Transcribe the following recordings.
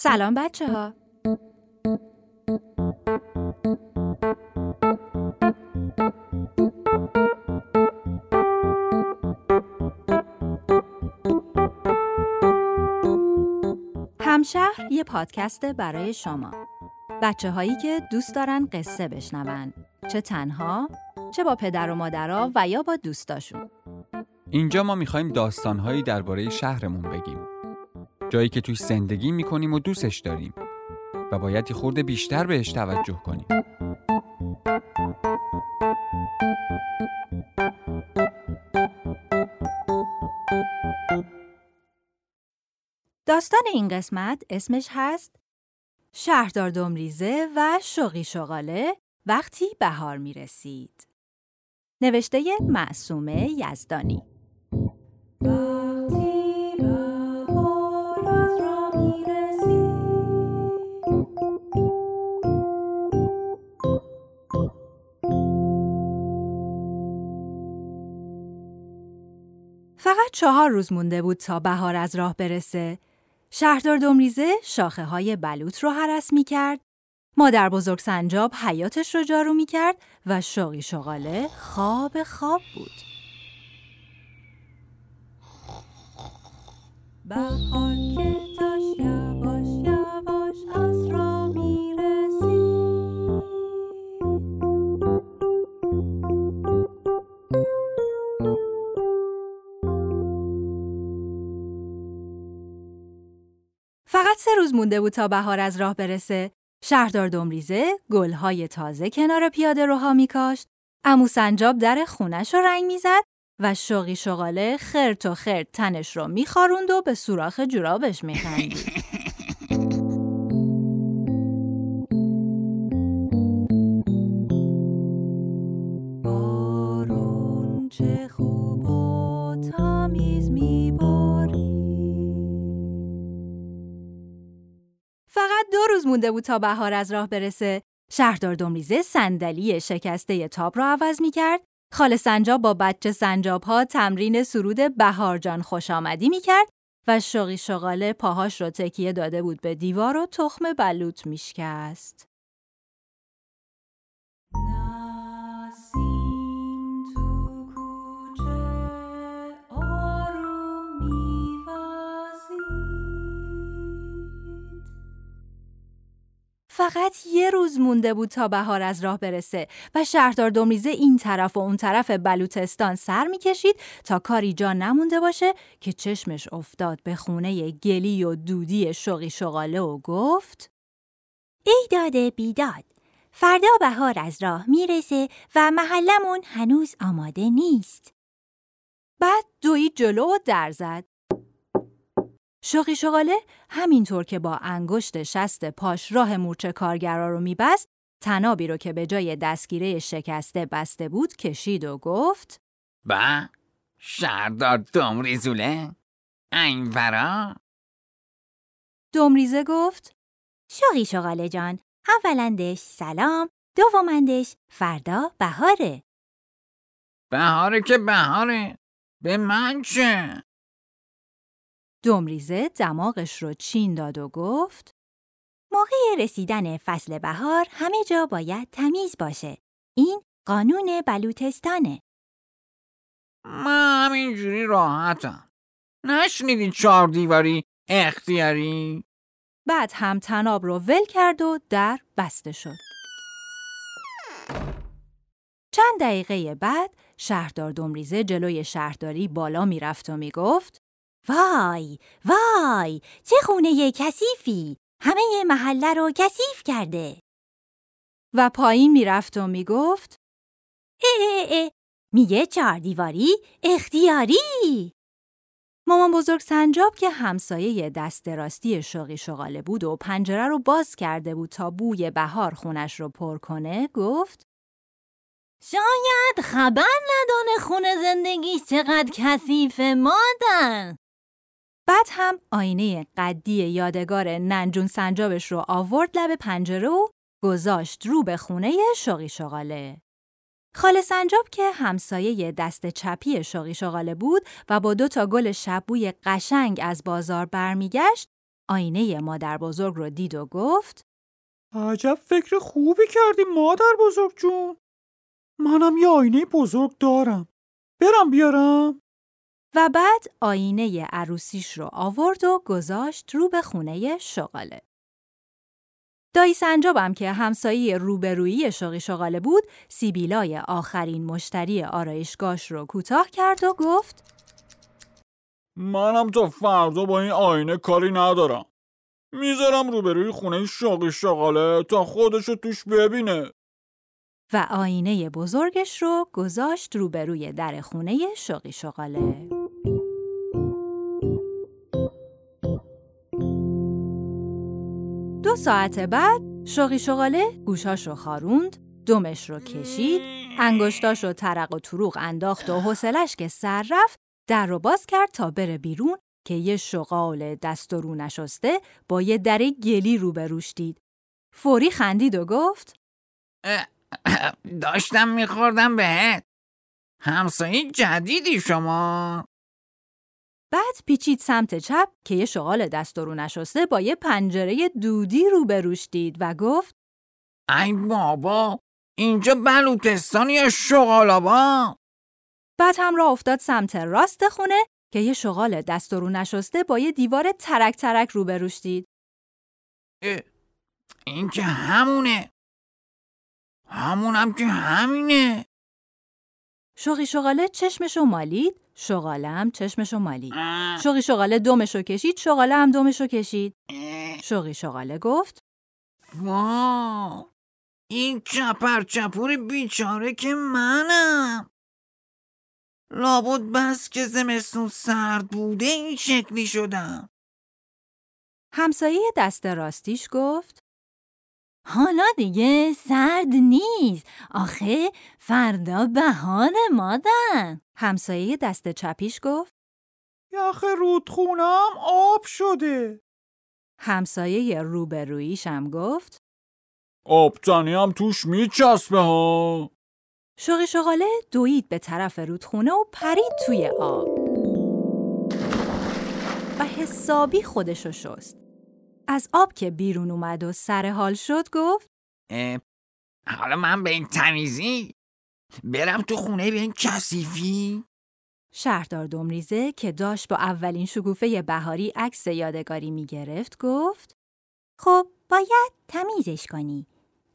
سلام بچه ها. همشهر یه پادکست برای شما. بچه هایی که دوست دارن قصه بشنون. چه تنها، چه با پدر و مادرها و یا با دوستاشون. اینجا ما می‌خوایم داستانهایی درباره شهرمون بگیم. جایی که توش زندگی می‌کنیم و دوستش داریم و باید یه خورده بیشتر بهش توجه کنیم. داستان این قسمت اسمش هست شهردار دمریزه و شوقی شغاله وقتی بهار می رسید. نوشته معصومه یزدانی فقط چهار روز مونده بود تا بهار از راه برسه. شهردار دمریزه شاخه های بلوط رو حرس می کرد. مادر بزرگ سنجاب حیاتش رو جارو می کرد و شوقی شغاله خواب خواب بود. بهار که فقط سه روز مونده بود تا بهار از راه برسه. شهردار دمریزه گلهای تازه کنار پیاده روها میکاشت. امو سنجاب در خونش رو رنگ می‌زد و شوقی شغاله خرت و خرت تنش رو میخاروند و به سوراخ جورابش میخندید. روز مونده بود تا بهار از راه برسه. شهردار دمریزه صندلی شکسته تاب را عوض می کرد. خال سنجاب با بچه سنجاب ها تمرین سرود بهار جان خوش آمدی می کرد و شوقی شغاله پاهاش رو تکیه داده بود به دیوار و تخم بلوط میشکست. فقط یه روز مونده بود تا بهار از راه برسه و شهردار دمریزه این طرف و اون طرف بلوچستان سر می‌کشید تا کاری جا نمونده باشه که چشمش افتاد به خونه گلی و دودی شوقی شغاله و گفت ای داده بیداد فردا بهار از راه می‌رسه و محلمون هنوز آماده نیست بعد دوید جلو و در زد. شوقی شغاله همینطور که با انگشت شست پاش راه مورچه کارگرا رو میبست تنابی رو که به جای دستگیره شکسته بسته بود کشید و گفت با شهردار دمریزوله؟ این ورا؟ دمریزه گفت شوقی شغاله جان اولندش سلام دومندش فردا بهاره. بهاره که بهاره به من چه؟ دمریزه دماغش رو چین داد و گفت موقع رسیدن فصل بهار همه جا باید تمیز باشه. این قانون بلوتستانه من همینجوری راحتم. نشنیدی چهار دیواری اختیاری؟ بعد هم تناب رو ول کرد و در بسته شد. چند دقیقه بعد شهردار دمریزه جلوی شهرداری بالا می‌رفت و می‌گفت وای وای چه خونه کثیفی! همه محله رو کثیف کرده. و پایین می‌رفت و می‌گفت اه اه اه میگه چهار دیواری اختیاری. مامان بزرگ سنجاب که همسایه دست راستی شوقی شغاله بود و پنجره رو باز کرده بود تا بوی بهار خونش رو پر کنه گفت شاید خبر ندانه خونه زندگیش چقدر کثیفه مادر. بعد هم آینه قدی یادگار ننجون سنجابش رو آورد لب پنجره و گذاشت رو به خونه شوقی شغاله. خاله سنجاب که همسایه دست چپی شوقی شغاله بود و با دو تا گل شبوی قشنگ از بازار برمیگشت آینه مادر بزرگ رو دید و گفت عجب فکر خوبی کردی مادر بزرگ جون. منم یه آینه بزرگ دارم. برم بیارم؟ و بعد آینه عروسیش رو آورد و گذاشت رو به خونه شغاله. دایی سنجابم که همسایه روبرویی شوقی شغاله بود، سیبیلای آخرین مشتری آرایشگاش رو کوتاه کرد و گفت منم تا فردا با این آینه کاری ندارم. می‌ذارم روبروی خونه شوقی شغاله تا خودشو توش ببینه. و آینه بزرگش رو گذاشت روبروی در خونه شوقی شغاله. ساعت بعد شوقی شغاله گوشاش رو خاروند، دمش رو کشید، انگشتاش رو ترق و تروق انداخت و حوصلش که سر رفت در رو باز کرد تا بره بیرون که یه شغال دست و رو نشسته با یه در گلی روبروش دید. فوری خندید و گفت داشتم میخوردم بهت همسایه جدیدی شما بعد پیچید سمت چپ که یه شغال دست و رو نشسته با یه پنجره دودی روبروش دید و گفت ای بابا اینجا بلوتستان یا شغالابا بعد هم راه افتاد سمت راست خونه که یه شغال دست و رو نشسته با یه دیوار ترک ترک روبروش دید. این که همونه. همونم که همینه. شوقی شغاله چشمشو مالید، شغاله هم چشمشو مالید. شوقی شغاله دمشو کشید، شغاله هم دمشو کشید. شوقی شغاله گفت وا این چپر چپور بیچاره که منم. لابد بس که زمستون سرد بوده این شکلی شدم. همسایه دست راستیش گفت حالا دیگه سرد نیست. آخه فردا بهار مادر. همسایه دست چپیش گفت یخ رودخونم آب شده. همسایه روبرویش هم گفت آبتنی هم توش میچسبه ها. شوقی شغاله دوید به طرف رودخونه و پرید توی آب و حسابی خودشو شست. از آب که بیرون اومد و سر حال شد گفت حالا من به این تمیزی برم تو خونه به این کثیفی شهردار دمریزه که داشت با اولین شکوفه بهاری عکس یادگاری می گرفت گفت خب باید تمیزش کنی.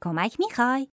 کمک می‌خوای؟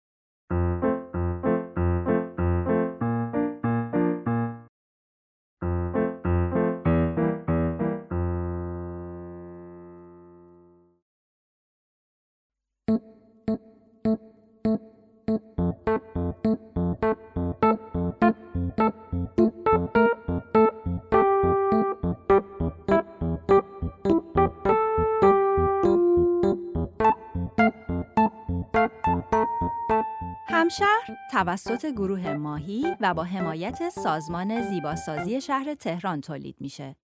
همشهر توسط گروه ماهی و با حمایت سازمان زیباسازی شهر تهران تولید میشه.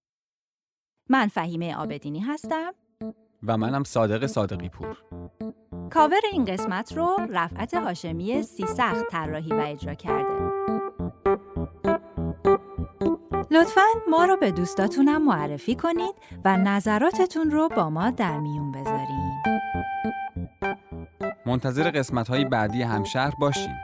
من فهیمه آبدینی هستم. و منم صادق صادقی پور کاور این قسمت رو رفعت هاشمی سیسخت طراحی و اجرا کرده. لطفاً ما رو به دوستاتونم معرفی کنید و نظراتتون رو با ما در میون بذارین. منتظر قسمت های بعدی همشهر باشین.